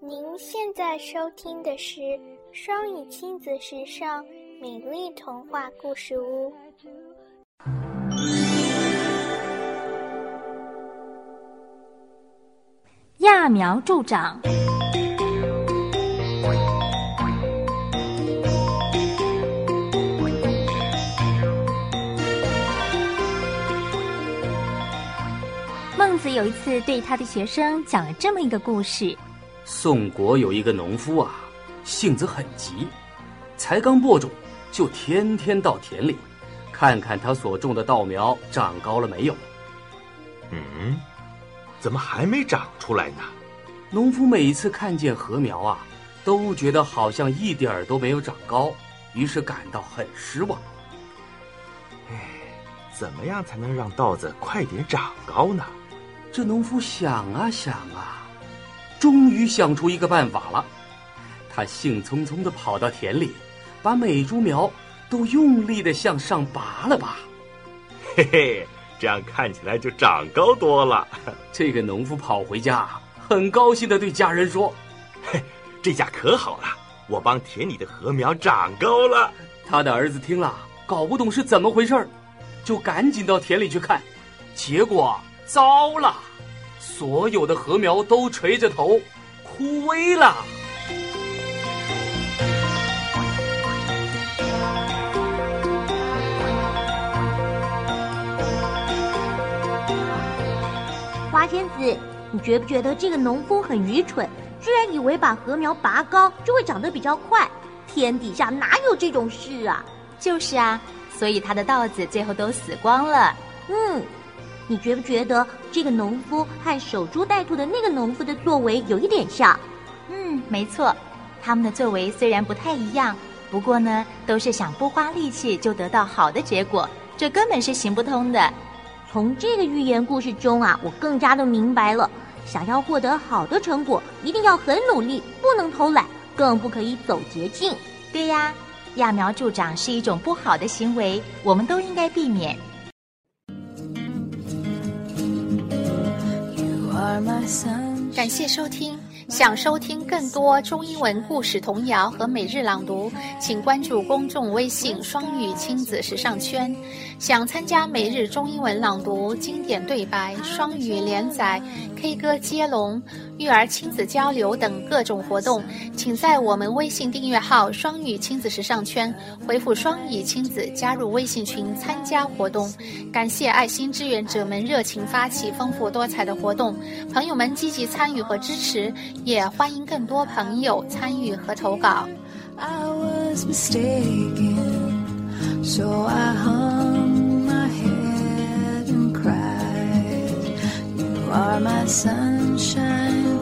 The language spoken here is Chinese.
您现在收听的是双语亲子时尚美丽童话故事屋。揠苗助长。孟子有一次对他的学生讲了这么一个故事：宋国有一个农夫啊，性子很急，才刚播种，就天天到田里，看看他所种的稻苗长高了没有。嗯，怎么还没长出来呢？农夫每次看见禾苗啊，都觉得好像一点儿都没有长高，于是感到很失望。唉，怎么样才能让稻子快点长高呢？这农夫想啊想啊，终于想出一个办法了。他兴冲冲地跑到田里，把每株苗都用力地向上拔了拔。嘿嘿，这样看起来就长高多了。这个农夫跑回家，很高兴地对家人说：“嘿，这下可好了，我帮田里的禾苗长高了。”他的儿子听了，搞不懂是怎么回事儿，就赶紧到田里去看，结果糟了。所有的禾苗都垂着头，枯萎了。花仙子，你觉不觉得这个农夫很愚蠢？居然以为把禾苗拔高就会长得比较快，天底下哪有这种事啊？就是啊，所以他的稻子最后都死光了。嗯。你觉不觉得这个农夫和守株待兔的那个农夫的作为有一点像？嗯，没错，他们的作为虽然不太一样，不过呢，都是想不花力气就得到好的结果，这根本是行不通的。从这个寓言故事中啊，我更加的明白了，想要获得好的成果，一定要很努力，不能偷懒，更不可以走捷径。对呀，揠苗助长是一种不好的行为，我们都应该避免。感谢收听。想收听更多中英文故事童谣和每日朗读，请关注公众微信“双语亲子时尚圈”。想参加每日中英文朗读、经典对白、双语连载、K 歌接龙、育儿亲子交流等各种活动，请在我们微信订阅号“双语亲子时尚圈”回复“双语亲子”加入微信群参加活动。感谢爱心志愿者们热情发起丰富多彩的活动，朋友们积极参与和支持。也欢迎更多朋友参与和投稿。I was mistaken, so I hung my head and cried. You are my sunshine.